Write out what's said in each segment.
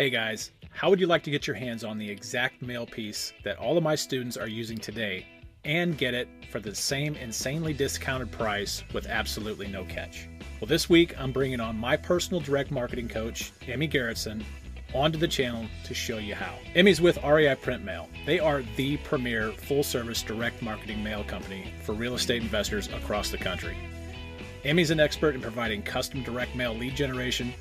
Hey guys, how would you like to get your hands on the exact mail piece that all of my students are using today and get it for the same insanely discounted price with absolutely no catch? Well, this week I'm bringing on my personal direct marketing coach, Emmy Garrettson, onto the channel to show you how. Emmy's with REI Print Mail. They are the premier full service direct marketing mail company for real estate investors across the country. Emmy's an expert in providing custom direct mail lead generation,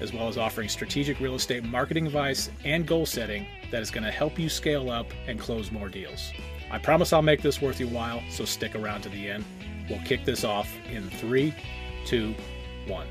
as well as offering strategic real estate marketing advice and goal setting that is going to help you scale up and close more deals. I promise I'll make this worth your while, so stick around to the end. We'll kick this off in three, two, one.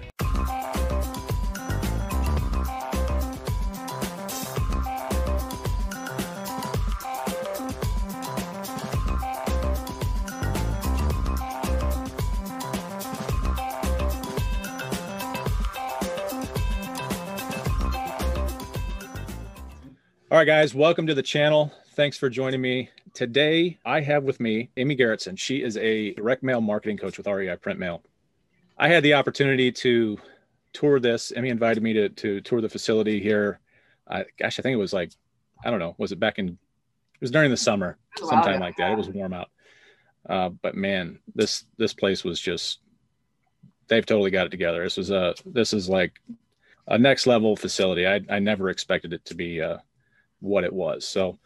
All right, guys, welcome to the channel. Thanks for joining me. Today, I have with me Amy Garrettson. She is a direct mail marketing coach with REI Print Mail. I had the opportunity to tour this. Amy invited me to, to tour the facility here. Uh, gosh, I think it was like, I don't know, was it back in, it was during the summer, sometime like that. It was warm out. Uh, but man, this this place was just, they've totally got it together. This was a, this is like a next level facility. I, I never expected it to be uh, what it was. So,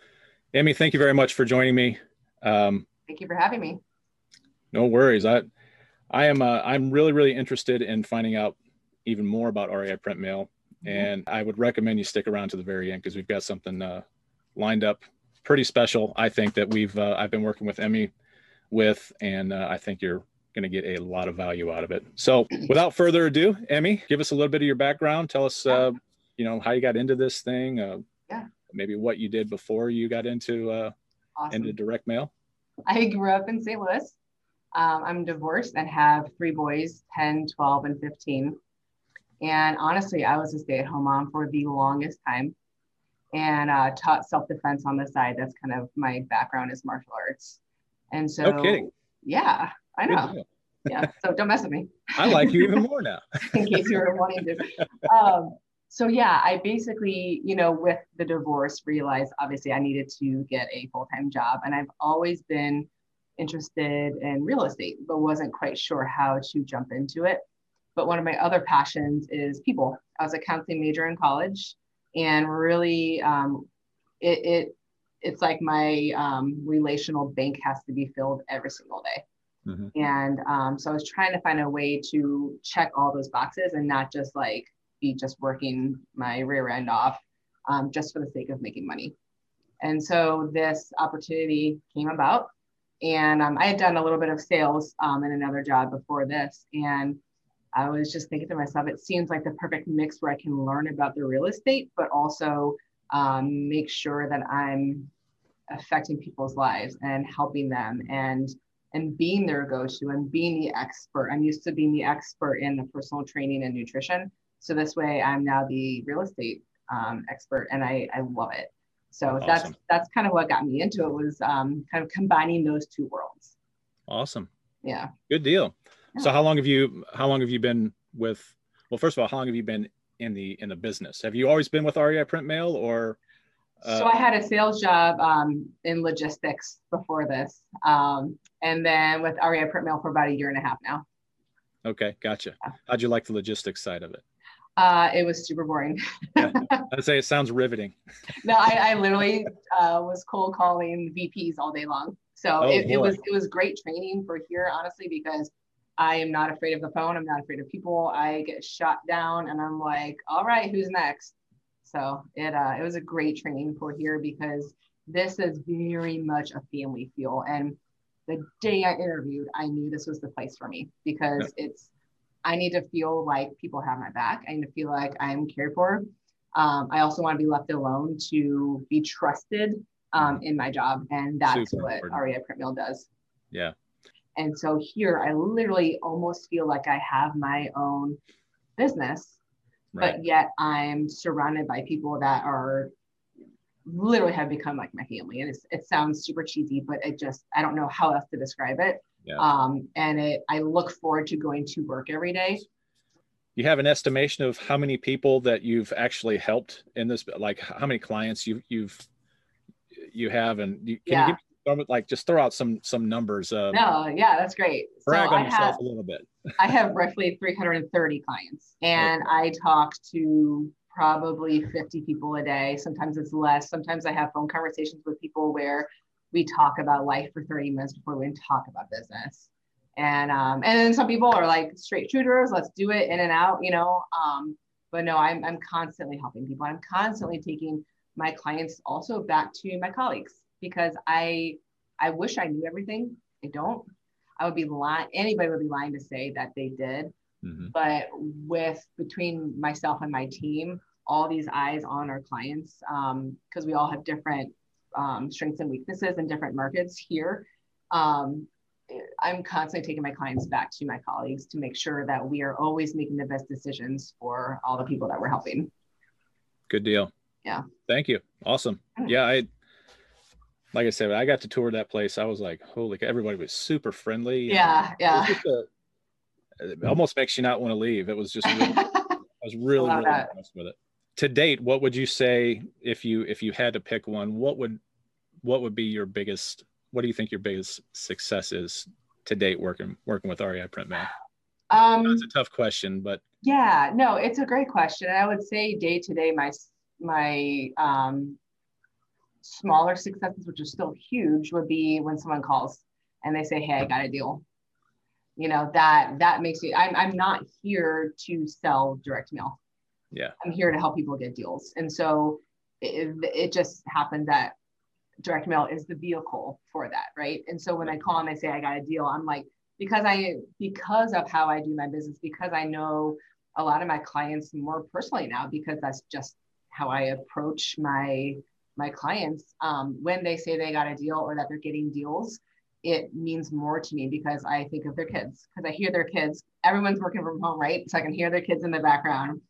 Emmy, thank you very much for joining me. Um, thank you for having me. No worries. I, I am. Uh, I'm really, really interested in finding out even more about REI Print Mail, mm-hmm. and I would recommend you stick around to the very end because we've got something uh, lined up pretty special. I think that we've. Uh, I've been working with Emmy with, and uh, I think you're going to get a lot of value out of it. So, without further ado, Emmy, give us a little bit of your background. Tell us, uh, you know, how you got into this thing. Uh, yeah maybe what you did before you got into uh, awesome. into direct mail? I grew up in St. Louis. Um, I'm divorced and have three boys 10, 12, and 15. And honestly, I was a stay at home mom for the longest time and uh, taught self defense on the side. That's kind of my background is martial arts. And so, no. Yeah, I know. yeah, so don't mess with me. I like you even more now. in case you were wanting to. Um, so yeah, I basically, you know, with the divorce, realized obviously I needed to get a full time job, and I've always been interested in real estate, but wasn't quite sure how to jump into it. But one of my other passions is people. I was a counseling major in college, and really, um, it, it it's like my um, relational bank has to be filled every single day. Mm-hmm. And um, so I was trying to find a way to check all those boxes and not just like be just working my rear end off um, just for the sake of making money. And so this opportunity came about. And um, I had done a little bit of sales um, in another job before this. And I was just thinking to myself, it seems like the perfect mix where I can learn about the real estate, but also um, make sure that I'm affecting people's lives and helping them and and being their go-to and being the expert. I'm used to being the expert in the personal training and nutrition. So this way, I'm now the real estate um, expert, and I, I love it. So that's that's, that's kind of what got me into it was um, kind of combining those two worlds. Awesome. Yeah. Good deal. Yeah. So how long have you how long have you been with? Well, first of all, how long have you been in the in the business? Have you always been with REI Print Mail, or? Uh... So I had a sales job um, in logistics before this, um, and then with REI Print Mail for about a year and a half now. Okay, gotcha. How'd you like the logistics side of it? Uh, it was super boring. yeah. I'd say it sounds riveting. no, I, I literally uh, was cold calling VPs all day long. So oh, it, it, was it was great training for here, honestly, because I am not afraid of the phone. I'm not afraid of people. I get shot down, and I'm like, all right, who's next? So it uh, it was a great training for here because this is very much a family feel. And the day I interviewed, I knew this was the place for me because yeah. it's I need to feel like people have my back. I need to feel like I'm cared for. Um, I also want to be left alone to be trusted um, in my job. And that's Super what important. Print Mail does. Yeah. And so here I literally almost feel like I have my own business, right. but yet I'm surrounded by people that are literally have become like my family. And it sounds super cheesy, but it just, I don't know how else to describe it. Yeah. Um, and it, I look forward to going to work every day. you have an estimation of how many people that you've actually helped in this like how many clients you you've you have and you, can yeah. you give like just throw out some some numbers uh no yeah that's great brag so on I yourself have, a little bit i have roughly 330 clients and okay. i talk to probably 50 people a day sometimes it's less sometimes i have phone conversations with people where we talk about life for 30 minutes before we talk about business and um, and then some people are like straight shooters. Let's do it in and out, you know. Um, but no, I'm I'm constantly helping people. I'm constantly taking my clients also back to my colleagues because I I wish I knew everything. I don't. I would be lying. Anybody would be lying to say that they did. Mm-hmm. But with between myself and my team, all these eyes on our clients, because um, we all have different um, strengths and weaknesses in different markets here. Um, I'm constantly taking my clients back to my colleagues to make sure that we are always making the best decisions for all the people that we're helping. Good deal. Yeah. Thank you. Awesome. Yeah, I like I said, I got to tour that place. I was like, holy, everybody was super friendly. Yeah, yeah. A, it almost makes you not want to leave. It was just, really, I was really, really impressed with it. To date, what would you say if you if you had to pick one? What would what would be your biggest what do you think your biggest success is to date working working with REI Print Mail? Um, That's a tough question, but yeah, no, it's a great question. And I would say day to day, my my um, smaller successes, which are still huge, would be when someone calls and they say, "Hey, I got a deal." You know that that makes me. I'm I'm not here to sell direct mail. Yeah, I'm here to help people get deals, and so it, it just happened that direct mail is the vehicle for that, right? And so when I call and I say I got a deal, I'm like, because I because of how I do my business, because I know a lot of my clients more personally now, because that's just how I approach my my clients. Um, when they say they got a deal or that they're getting deals, it means more to me because I think of their kids, because I hear their kids. Everyone's working from home, right? So I can hear their kids in the background.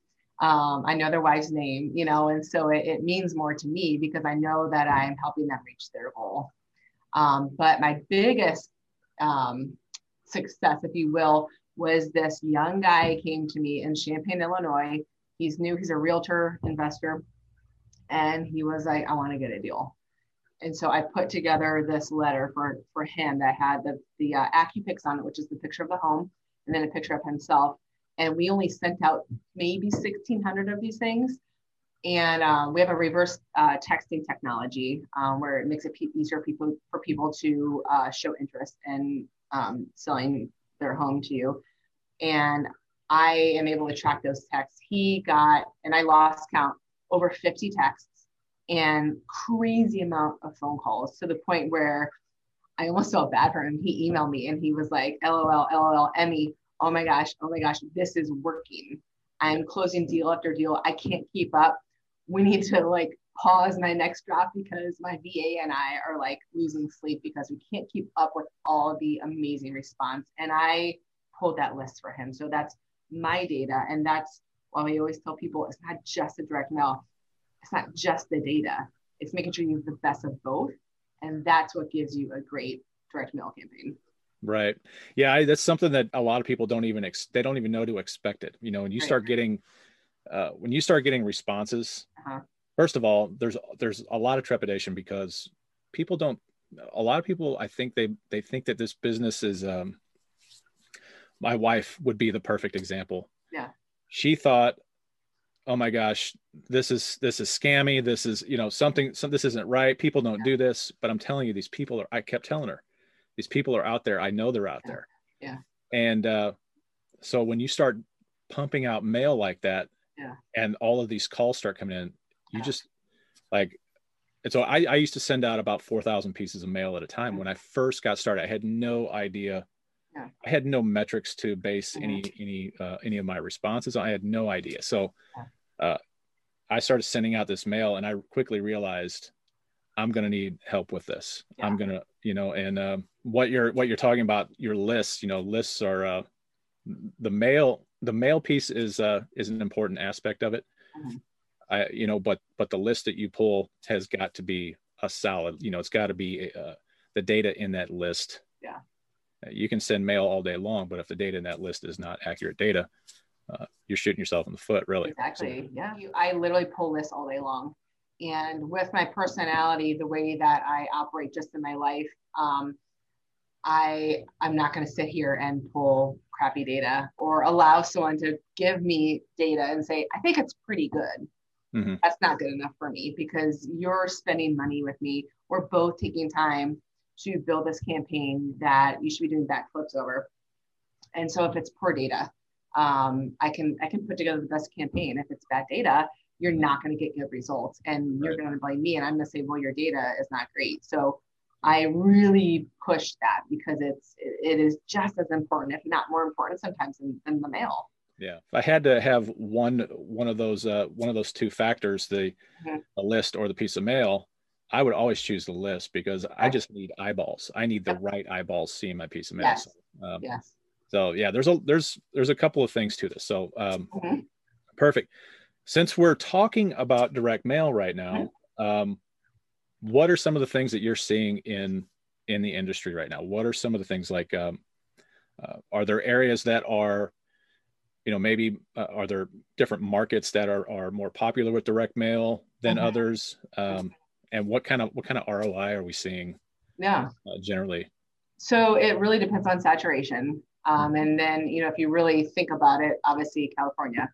Um, I know their wife's name, you know, and so it, it, means more to me because I know that I'm helping them reach their goal. Um, but my biggest um, success, if you will, was this young guy came to me in Champaign, Illinois. He's new, he's a realtor investor. And he was like, I want to get a deal. And so I put together this letter for, for him that had the, the uh, AccuPix on it, which is the picture of the home, and then a picture of himself and we only sent out maybe 1600 of these things. And um, we have a reverse uh, texting technology um, where it makes it easier people for people to uh, show interest in um, selling their home to you. And i am able to track those texts. He got and i lost count over 50 texts and crazy amount of phone calls to the point where i almost felt bad for him. He emailed me and he was like lol lol emmy oh my gosh, oh my gosh, this is working. I'm closing deal after deal. I can't keep up. We need to like pause my next drop because my VA and I are like losing sleep because we can't keep up with all the amazing response. And I pulled that list for him. So that's my data. And that's why we always tell people it's not just a direct mail, it's not just the data, it's making sure you have the best of both. And that's what gives you a great direct mail campaign. Right. Yeah, I, that's something that a lot of people don't even ex- they don't even know to expect it. You know, when you start getting uh, when you start getting responses, uh-huh. first of all, there's there's a lot of trepidation because people don't. A lot of people, I think they they think that this business is. Um, my wife would be the perfect example. Yeah. She thought, oh my gosh, this is this is scammy. This is you know something. Some this isn't right. People don't yeah. do this. But I'm telling you, these people are. I kept telling her these people are out there. I know they're out yeah. there. Yeah. And uh, so when you start pumping out mail like that, yeah. and all of these calls start coming in, you yeah. just like, and so I, I used to send out about 4,000 pieces of mail at a time. When I first got started, I had no idea. Yeah. I had no metrics to base mm-hmm. any, any, uh, any of my responses. I had no idea. So, uh, I started sending out this mail and I quickly realized I'm going to need help with this. Yeah. I'm going to, you know, and um, what you're what you're talking about, your lists, you know, lists are uh, the mail. The mail piece is uh, is an important aspect of it. Mm-hmm. I, you know, but but the list that you pull has got to be a solid. You know, it's got to be uh, the data in that list. Yeah. You can send mail all day long, but if the data in that list is not accurate data, uh, you're shooting yourself in the foot, really. Exactly. Yeah. I literally pull lists all day long. And with my personality, the way that I operate just in my life, um, I I'm not going to sit here and pull crappy data or allow someone to give me data and say I think it's pretty good. Mm-hmm. That's not good enough for me because you're spending money with me. We're both taking time to build this campaign that you should be doing backflips over. And so if it's poor data, um, I can I can put together the best campaign. If it's bad data, you're not going to get good results, and you're going to blame me, and I'm going to say, well, your data is not great. So I really push that because it's it is just as important, if not more important, sometimes than, than the mail. Yeah, if I had to have one one of those uh, one of those two factors, the mm-hmm. a list or the piece of mail, I would always choose the list because I just need eyeballs. I need the right eyeballs seeing my piece of mail. Yes. So, um, yes. So yeah, there's a there's there's a couple of things to this. So um, mm-hmm. perfect. Since we're talking about direct mail right now, mm-hmm. um, what are some of the things that you're seeing in in the industry right now? What are some of the things like um, uh, are there areas that are you know maybe uh, are there different markets that are are more popular with direct mail than mm-hmm. others? Um, and what kind of what kind of roi are we seeing yeah. uh, generally? So it really depends on saturation. Um, and then you know if you really think about it obviously california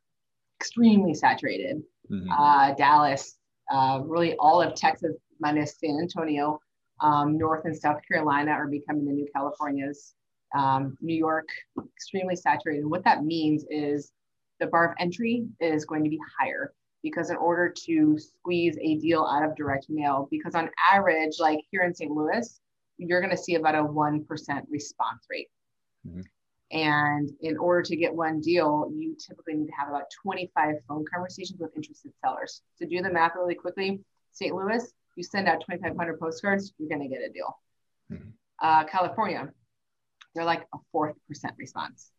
extremely saturated mm-hmm. Uh, dallas uh, really all of texas minus San Antonio. Um, North and South Carolina are becoming the new Californias. Um, New York, extremely saturated. what that means is the bar of entry is going to be higher because in order to squeeze a deal out of direct mail, because on average, like here in St. Louis, you're going to see about a 1% response rate. Mm-hmm. And in order to get one deal, you typically need to have about 25 phone conversations with interested sellers. To do the math really quickly, St. Louis, you send out 2,500 postcards, you're going to get a deal. Mm-hmm. Uh, California, they're like a fourth percent response.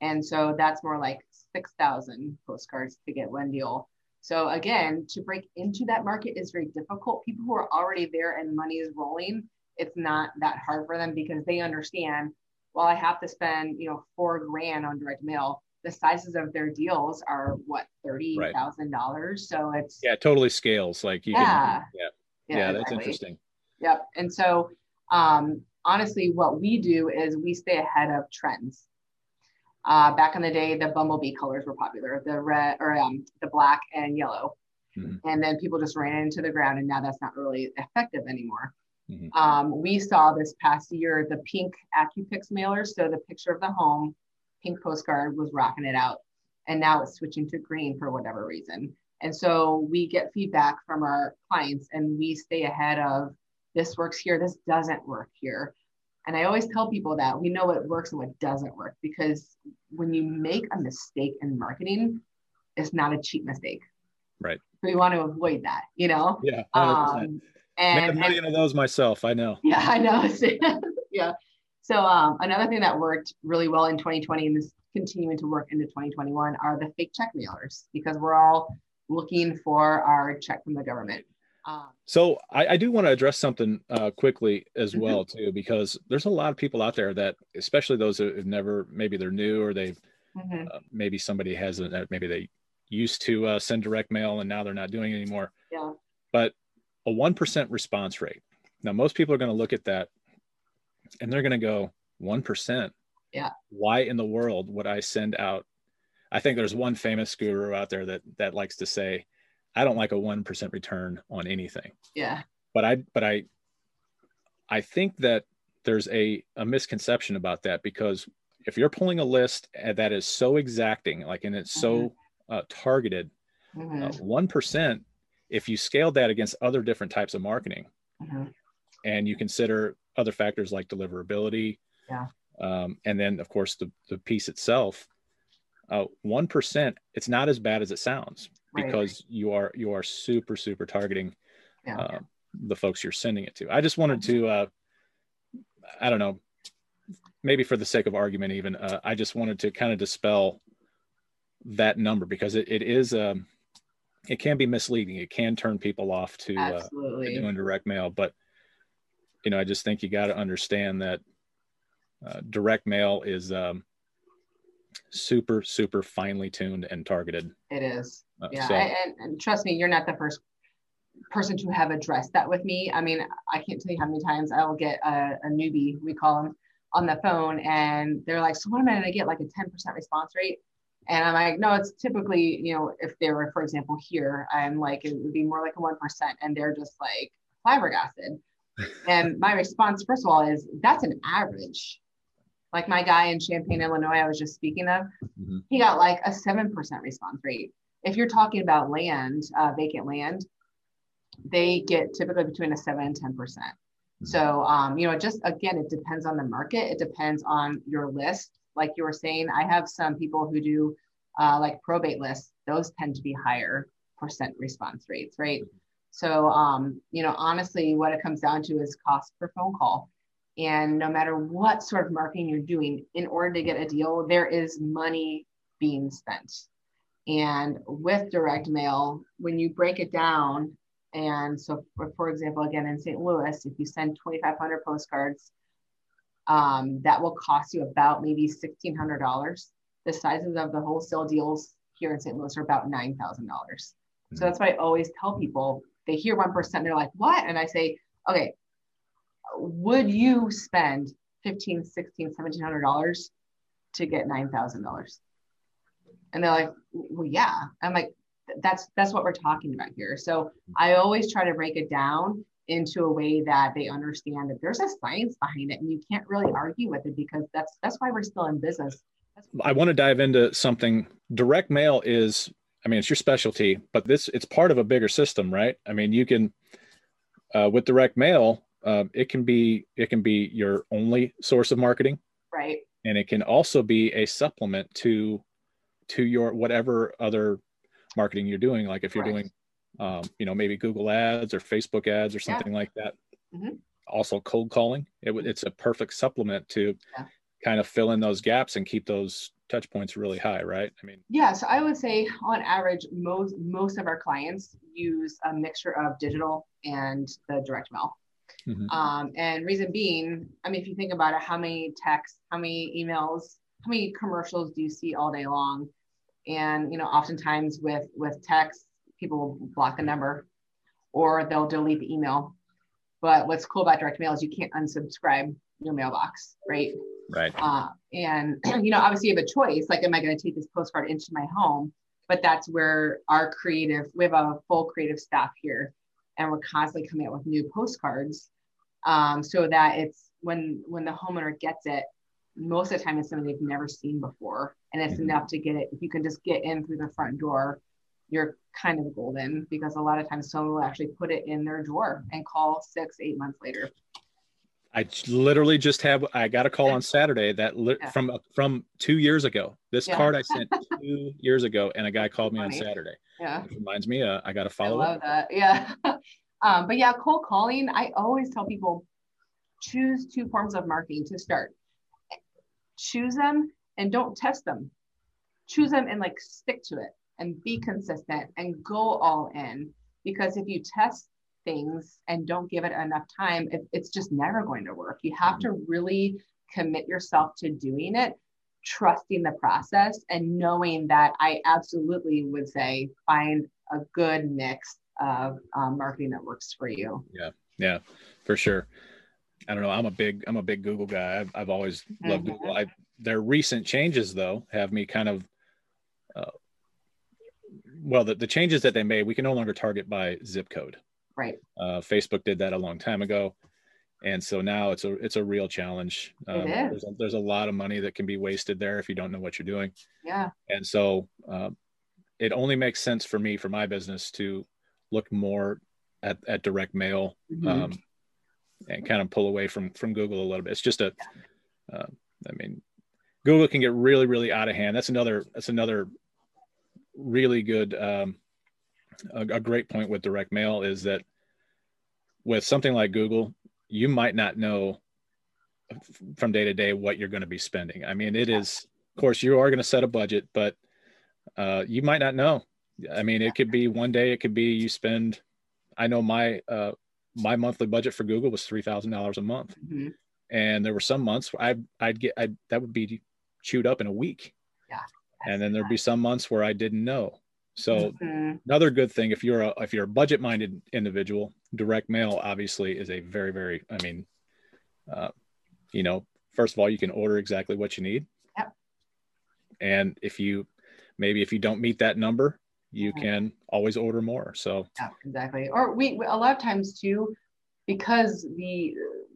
And so that's more like 6,000 postcards to get one deal. So again, to break into that market is very difficult. People who are already there and money is rolling, it's not that hard for them because they understand, well, I have to spend, you know, four grand on direct mail the sizes of their deals are what thirty thousand right. dollars. So it's yeah, totally scales. Like you yeah, can, yeah, yeah, yeah that's interesting. Yep. And so um, honestly, what we do is we stay ahead of trends. Uh, back in the day, the bumblebee colors were popular, the red or um, the black and yellow. Mm-hmm. And then people just ran into the ground, and now that's not really effective anymore. Mm-hmm. Um, we saw this past year the pink AccuPix mailers, so the picture of the home pink postcard was rocking it out. And now it's switching to green for whatever reason. And so we get feedback from our clients and we stay ahead of this works here, this doesn't work here. And I always tell people that we know what works and what doesn't work because when you make a mistake in marketing, it's not a cheap mistake. Right. We want to avoid that, you know? Yeah. 100%. Um, and, Make a million of those myself. I know. Yeah, I know. yeah. So um, another thing that worked really well in 2020 and is continuing to work into 2021 are the fake check mailers because we're all looking for our check from the government. Um, so I, I, do want to address something uh, quickly as mm-hmm. well too, because there's a lot of people out there that, especially those that have never, maybe they're new or they've, mm-hmm. uh, maybe somebody hasn't, uh, maybe they used to uh, send direct mail and now they're not doing it anymore. Yeah. But a 1% response rate. Now, most people are going to look at that and they're going to go 1%. Yeah. Why in the world would I send out? I think there's one famous guru out there that that likes to say, I don't like a 1% return on anything. Yeah. But I but I I think that there's a a misconception about that because if you're pulling a list that is so exacting, like and it's mm-hmm. so uh, targeted, mm-hmm. uh, one mm-hmm. If you scale that against other different types of marketing, mm-hmm. and you consider other factors like deliverability. Yeah. Um, and then of course the, the piece itself, uh, 1%, it's not as bad as it sounds right. because you are, you are super, super targeting yeah. uh, the folks you're sending it to. I just wanted to, uh, I don't know, maybe for the sake of argument, even, uh, I just wanted to kind of dispel that number because it, it is, um, it can be misleading. It can turn people off to, uh, doing direct mail, but you know, I just think you got to understand that uh, direct mail is um, super super finely tuned and targeted. It is. Uh, yeah, so. and, and trust me, you're not the first person to have addressed that with me. I mean, I can't tell you how many times I will get a, a newbie, we call them, on the phone, and they're like, "So what am I going to get? Like a 10% response rate?" And I'm like, "No, it's typically, you know, if they were, for example, here, I'm like, it would be more like a one percent, and they're just like flabbergasted." and my response, first of all, is that's an average. Like my guy in Champaign, Illinois, I was just speaking of, mm-hmm. he got like a 7% response rate. If you're talking about land, uh, vacant land, they get typically between a 7 and 10%. Mm-hmm. So, um, you know, just again, it depends on the market. It depends on your list. Like you were saying, I have some people who do uh, like probate lists, those tend to be higher percent response rates, right? Mm-hmm. So, um, you know, honestly, what it comes down to is cost per phone call. And no matter what sort of marketing you're doing, in order to get a deal, there is money being spent. And with direct mail, when you break it down, and so for, for example, again in St. Louis, if you send 2,500 postcards, um, that will cost you about maybe $1,600. The sizes of the wholesale deals here in St. Louis are about $9,000. Mm-hmm. So that's why I always tell people they hear 1%, they're like, what? And I say, okay, would you spend 15, 16, 1700 dollars to get nine thousand dollars? And they're like, well, yeah. I'm like, that's that's what we're talking about here. So I always try to break it down into a way that they understand that there's a science behind it and you can't really argue with it because that's that's why we're still in business. I want to dive into something. Direct mail is, I mean, it's your specialty, but this it's part of a bigger system, right? I mean, you can uh, with direct mail, um, it can be it can be your only source of marketing right and it can also be a supplement to to your whatever other marketing you're doing like if you're doing um, you know maybe google ads or facebook ads or something yeah. like that mm-hmm. also cold calling it, it's a perfect supplement to yeah. kind of fill in those gaps and keep those touch points really high right i mean yeah so i would say on average most most of our clients use a mixture of digital and the direct mail Mm-hmm. Um, and reason being, I mean, if you think about it, how many texts, how many emails, how many commercials do you see all day long? And you know, oftentimes with with text, people will block the number, or they'll delete the email. But what's cool about direct mail is you can't unsubscribe your mailbox, right? Right. Uh, and you know, obviously you have a choice. Like, am I going to take this postcard into my home? But that's where our creative, we have a full creative staff here and we're constantly coming out with new postcards um, so that it's when when the homeowner gets it most of the time it's something they've never seen before and it's mm-hmm. enough to get it if you can just get in through the front door you're kind of golden because a lot of times someone will actually put it in their drawer and call six eight months later I literally just have I got a call on Saturday that li- yeah. from from two years ago. This yeah. card I sent two years ago, and a guy called me Funny. on Saturday. Yeah, Which reminds me, uh, I got to follow. I love up. that. Yeah, um, but yeah, cold calling. I always tell people choose two forms of marketing to start. Choose them and don't test them. Choose them and like stick to it and be consistent and go all in. Because if you test things and don't give it enough time, it, it's just never going to work. You have to really commit yourself to doing it, trusting the process, and knowing that I absolutely would say find a good mix of um, marketing that works for you. Yeah, yeah, for sure. I don't know. I'm a big I'm a big Google guy. I've, I've always loved mm-hmm. Google. I, their recent changes though have me kind of uh, well the, the changes that they made we can no longer target by zip code Right. Uh, Facebook did that a long time ago, and so now it's a it's a real challenge. Um, there's, a, there's a lot of money that can be wasted there if you don't know what you're doing. Yeah. And so uh, it only makes sense for me for my business to look more at, at direct mail mm-hmm. um, and kind of pull away from from Google a little bit. It's just a, uh, I mean, Google can get really really out of hand. That's another that's another really good um, a, a great point with direct mail is that with something like Google, you might not know from day to day what you're going to be spending. I mean, it is, of course, you are going to set a budget, but uh, you might not know. I mean, it could be one day, it could be you spend. I know my uh, my monthly budget for Google was three thousand dollars a month, mm-hmm. and there were some months I I'd get I that would be chewed up in a week. Yeah. And then there'd be some months where I didn't know. So mm-hmm. another good thing if you're a if you're a budget minded individual, direct mail obviously is a very very I mean, uh, you know, first of all you can order exactly what you need. Yep. And if you maybe if you don't meet that number, you mm-hmm. can always order more. So yeah, exactly. Or we a lot of times too, because the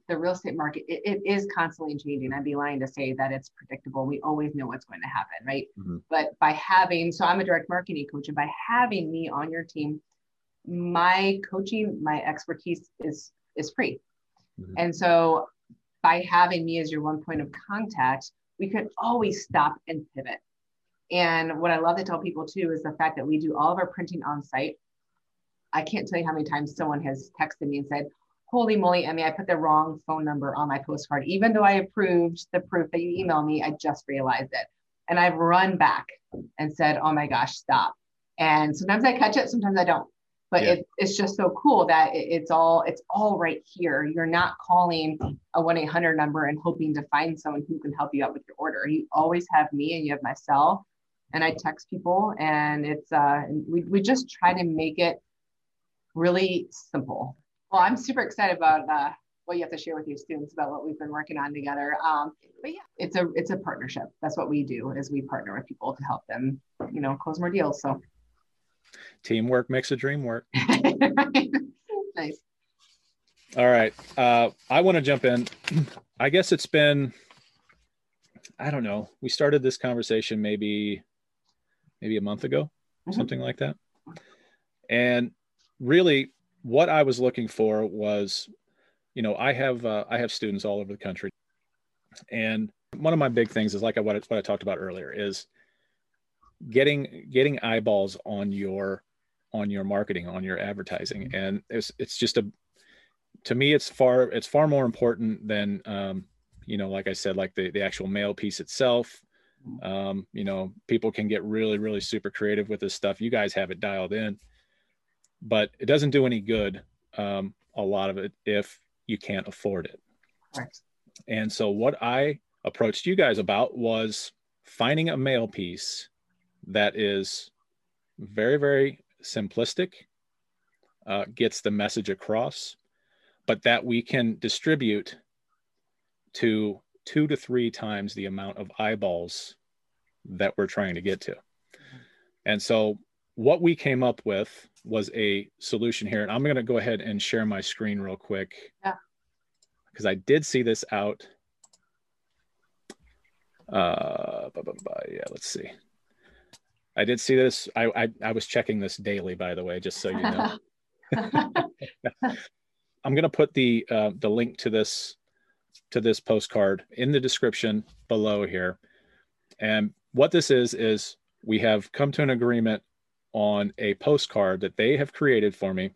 the real estate market it, it is constantly changing. I'd be lying to say that it's predictable. We always know what's going to happen right? Mm-hmm. but by having so i'm a direct marketing coach and by having me on your team my coaching my expertise is is free. Mm-hmm. and so by having me as your one point of contact we could always stop and pivot. And what i love to tell people too is the fact that we do all of our printing on site. I can't tell you how many times someone has texted me and said holy moly, Emmy, I put the wrong phone number on my postcard. Even though I approved the proof that you emailed me, I just realized it. And I've run back and said, oh my gosh, stop. And sometimes I catch it, sometimes I don't. But yeah. it, it's just so cool that it, it's all it's all right here. You're not calling a 1-800 number and hoping to find someone who can help you out with your order. You always have me and you have myself. And I text people and it's uh we, we just try to make it really simple well, I'm super excited about uh, what you have to share with your students about what we've been working on together. Um, but yeah, it's a it's a partnership. That's what we do is we partner with people to help them, you know, close more deals. So teamwork makes a dream work. nice. All right. Uh, I want to jump in. I guess it's been, I don't know. We started this conversation maybe, maybe a month ago, mm-hmm. something like that. And really, what I was looking for was, you know, I have uh, I have students all over the country, and one of my big things is like what I, what I talked about earlier is getting getting eyeballs on your on your marketing on your advertising, and it's it's just a to me it's far it's far more important than um, you know like I said like the the actual mail piece itself. Um, you know, people can get really really super creative with this stuff. You guys have it dialed in but it doesn't do any good um, a lot of it if you can't afford it. Right. and so what i approached you guys about was finding a mail piece that is very very simplistic uh, gets the message across but that we can distribute to two to three times the amount of eyeballs that we're trying to get to. And so what we came up with was a solution here. And I'm going to go ahead and share my screen real quick. Yeah. Because I did see this out. Uh, blah, blah, blah, yeah, let's see. I did see this. I, I, I was checking this daily, by the way, just so you know. I'm going to put the uh, the link to this to this postcard in the description below here. And what this is is we have come to an agreement on a postcard that they have created for me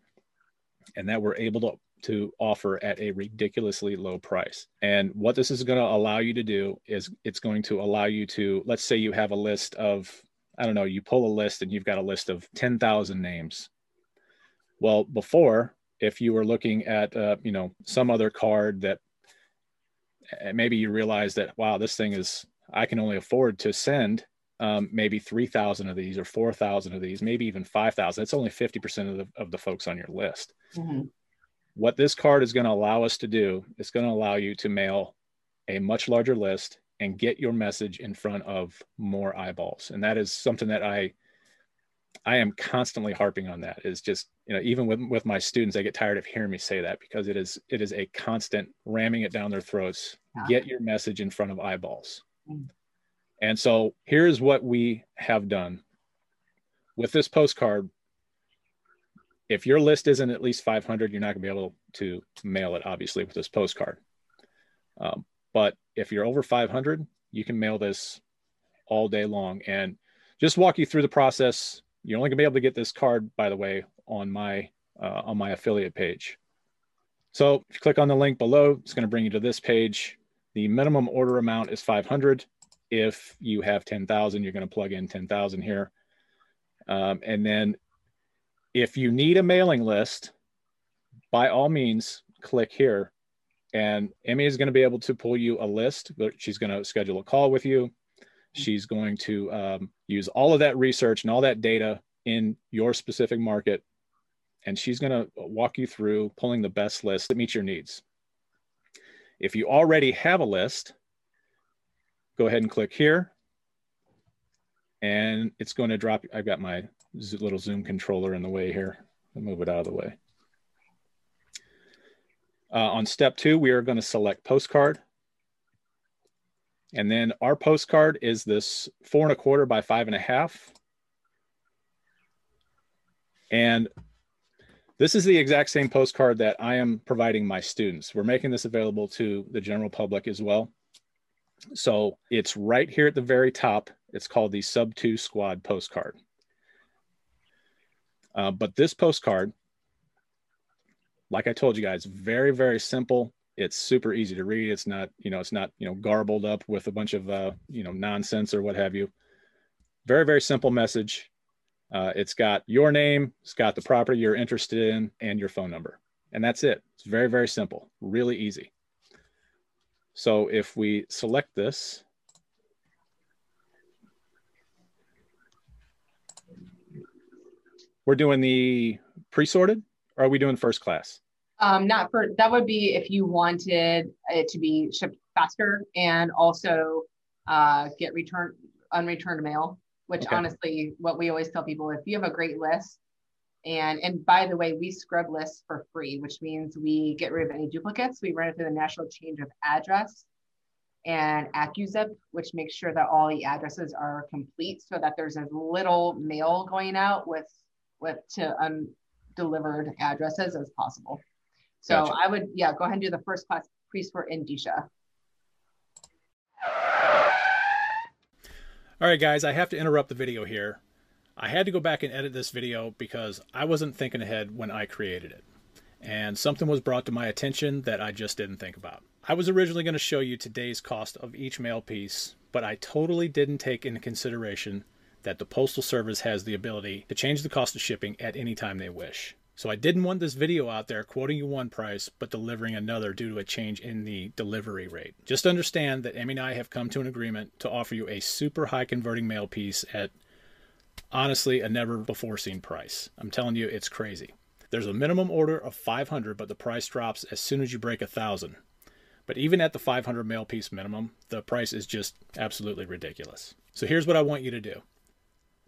and that we're able to to offer at a ridiculously low price. And what this is going to allow you to do is it's going to allow you to let's say you have a list of I don't know, you pull a list and you've got a list of 10,000 names. Well, before if you were looking at uh, you know some other card that maybe you realize that wow, this thing is I can only afford to send um, maybe 3,000 of these or 4,000 of these, maybe even 5,000. It's only 50% of the, of the folks on your list. Mm-hmm. What this card is going to allow us to do is going to allow you to mail a much larger list and get your message in front of more eyeballs. And that is something that I, I am constantly harping on that is just, you know, even with, with my students, I get tired of hearing me say that because it is, it is a constant ramming it down their throats. Yeah. Get your message in front of eyeballs. Mm-hmm and so here's what we have done with this postcard. If your list isn't at least 500, you're not going to be able to mail it, obviously, with this postcard. Um, but if you're over 500, you can mail this all day long. And just walk you through the process. You're only going to be able to get this card, by the way, on my uh, on my affiliate page. So if you click on the link below, it's going to bring you to this page. The minimum order amount is 500 if you have 10,000, you're going to plug in 10,000 here. Um, and then if you need a mailing list, by all means, click here. And Emmy is going to be able to pull you a list, but she's going to schedule a call with you. She's going to um, use all of that research and all that data in your specific market. And she's going to walk you through pulling the best list that meets your needs. If you already have a list, go ahead and click here. And it's going to drop. I've got my little Zoom controller in the way here. I'll move it out of the way. Uh, on step two, we are going to select postcard. And then our postcard is this four and a quarter by five and a half. And this is the exact same postcard that I am providing my students. We're making this available to the general public as well. So it's right here at the very top. It's called the Sub 2 Squad postcard. Uh, but this postcard, like I told you guys, very, very simple. It's super easy to read. It's not, you know, it's not, you know, garbled up with a bunch of, uh, you know, nonsense or what have you. Very, very simple message. Uh, it's got your name, it's got the property you're interested in, and your phone number. And that's it. It's very, very simple, really easy. So if we select this, we're doing the pre-sorted or are we doing first class? Um, not for that would be if you wanted it to be shipped faster and also uh, get return unreturned mail. Which okay. honestly, what we always tell people, if you have a great list, and and by the way, we scrub lists for free, which means we get rid of any duplicates. We run it through the National Change of Address and AccuZip, which makes sure that all the addresses are complete, so that there's as little mail going out with with to undelivered addresses as possible. So gotcha. I would, yeah, go ahead and do the first class presort Indicia. All right, guys, I have to interrupt the video here. I had to go back and edit this video because I wasn't thinking ahead when I created it. And something was brought to my attention that I just didn't think about. I was originally going to show you today's cost of each mail piece, but I totally didn't take into consideration that the Postal Service has the ability to change the cost of shipping at any time they wish. So I didn't want this video out there quoting you one price but delivering another due to a change in the delivery rate. Just understand that Emmy and I have come to an agreement to offer you a super high converting mail piece at honestly a never before seen price. I'm telling you, it's crazy. There's a minimum order of 500, but the price drops as soon as you break a thousand. But even at the 500 mail piece minimum, the price is just absolutely ridiculous. So here's what I want you to do.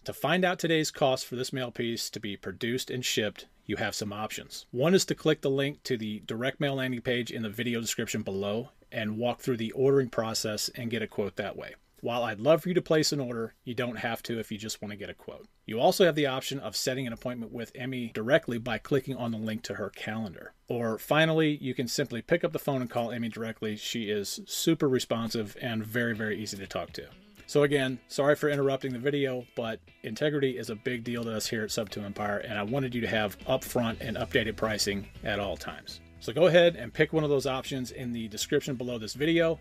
To find out today's cost for this mail piece to be produced and shipped, you have some options. One is to click the link to the direct mail landing page in the video description below and walk through the ordering process and get a quote that way. While I'd love for you to place an order, you don't have to if you just want to get a quote. You also have the option of setting an appointment with Emmy directly by clicking on the link to her calendar. Or finally, you can simply pick up the phone and call Emmy directly. She is super responsive and very, very easy to talk to. So again, sorry for interrupting the video, but integrity is a big deal to us here at Sub2 Empire, and I wanted you to have upfront and updated pricing at all times. So go ahead and pick one of those options in the description below this video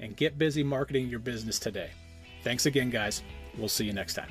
and get busy marketing your business today. Thanks again, guys. We'll see you next time.